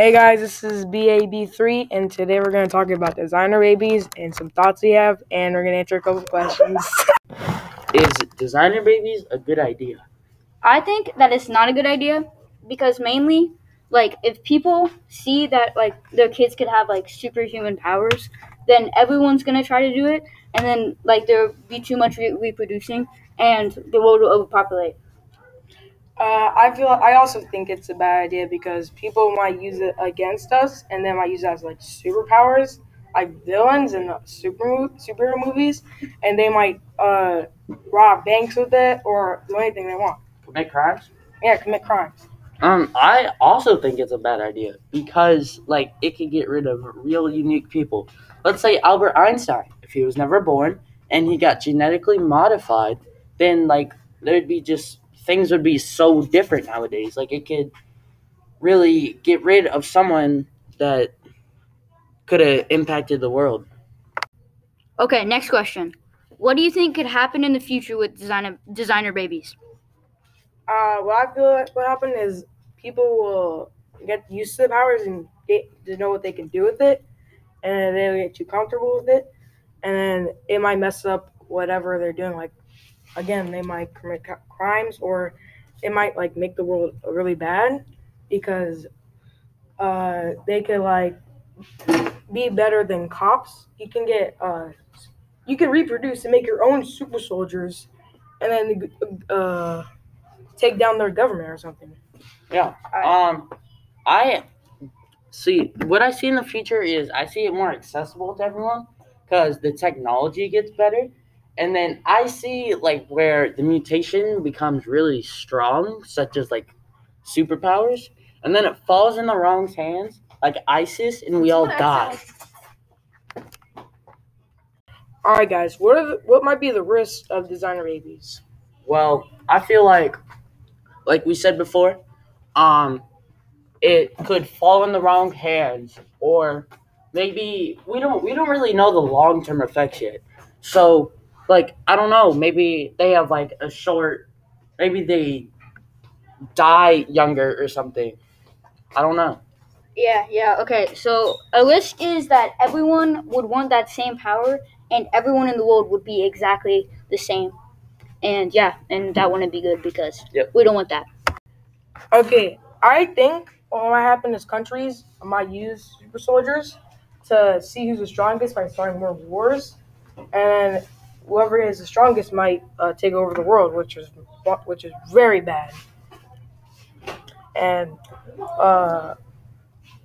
Hey guys, this is BAB3, and today we're going to talk about designer babies and some thoughts we have, and we're going to answer a couple questions. Is designer babies a good idea? I think that it's not a good idea because mainly, like, if people see that like their kids could have like superhuman powers, then everyone's gonna try to do it, and then like there'll be too much re- reproducing, and the world will overpopulate. Uh, I feel I also think it's a bad idea because people might use it against us, and they might use it as like superpowers, like villains in the super mo- superhero movies, and they might uh, rob banks with it or do anything they want. Commit crimes? Yeah, commit crimes. Um, I also think it's a bad idea because like it could get rid of real unique people. Let's say Albert Einstein, if he was never born and he got genetically modified, then like there'd be just things would be so different nowadays. Like it could really get rid of someone that could have impacted the world. Okay, next question. What do you think could happen in the future with designer designer babies? Uh, what I feel like what happened is people will get used to the powers and get to know what they can do with it, and then they'll get too comfortable with it, and then it might mess up whatever they're doing. Like, again, they might commit crimes, or it might like make the world really bad because uh, they could like be better than cops. You can get uh, you can reproduce and make your own super soldiers, and then uh take down their government or something. Yeah. Um, I see what I see in the future is I see it more accessible to everyone because the technology gets better, and then I see like where the mutation becomes really strong, such as like superpowers, and then it falls in the wrong hands, like ISIS, and we all die. All right, guys. What are the, what might be the risks of designer babies? Well, I feel like, like we said before, um, it could fall in the wrong hands, or maybe we don't we don't really know the long term effects yet. So, like I don't know, maybe they have like a short, maybe they die younger or something. I don't know. Yeah, yeah. Okay, so a risk is that everyone would want that same power, and everyone in the world would be exactly the same. And yeah, and that wouldn't be good because Yep. we don't want that. Okay, I think what might happen is countries might use super soldiers to see who's the strongest by starting more wars, and whoever is the strongest might uh, take over the world, which is which is very bad. And uh,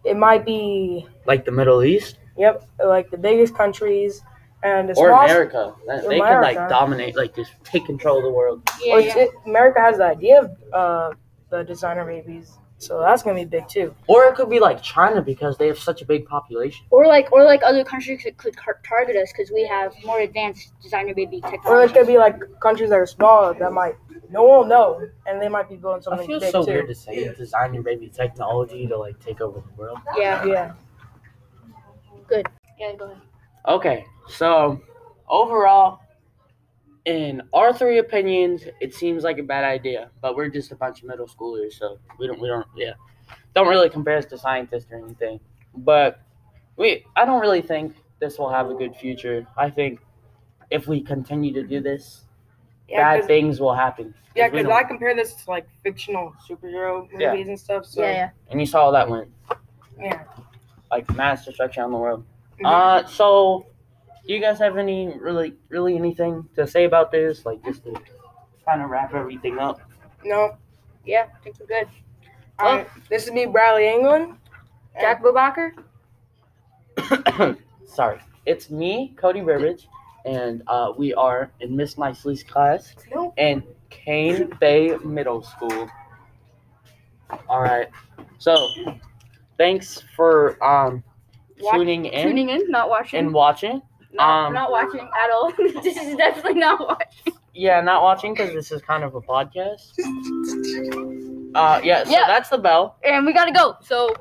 it might be Like the Middle East yep, like the biggest countries and or small America, That- they can like dominate, like just take control of the world. Yeah, Or yeah. it- America has the idea of uh, the designer babies, so that's gonna be big too. Or it could be like China because they have such a big population. Or like, or like other countries could, could target us because we have more advanced designer baby Or it could be like countries that are small that might no one will know, and they might be building I something feel big so too. weird to say design your baby technology to like take over the world. Yeah, Yeah. Good. Yeah. Go ahead. Okay, so overall, in our three opinions, it seems like a bad idea. But we're just a bunch of middle schoolers, so we don't we don't yeah don't really compare us to scientists or anything. But we I don't really think this will have a good future. I think if we continue to do this, Yeah, bad things will happen. yeah, because I compare this to like fictional superhero movies Yeah. and stuff. So yeah, yeah. and you saw how that went, yeah. like mass destruction on the world. Mhm. Uh, so do you guys have any really, really anything to say about this? Like just to kind of wrap everything up. no. Yeah, I think we're good. All right. This is me, Bradley England. Jack Bobacher. Sorry, it's me, Cody Burbage, and uh, we are in Miss Nicely's class No. in Cane Bay Middle School. All right, so thanks for um Wa- tuning in Tuning in, not watching. and watching. Not, um, not watching at all. this is definitely not watching. Yeah, not watching because this is kind of a podcast. Uh, yeah, so Yeah. that's the bell. And we gotta go. So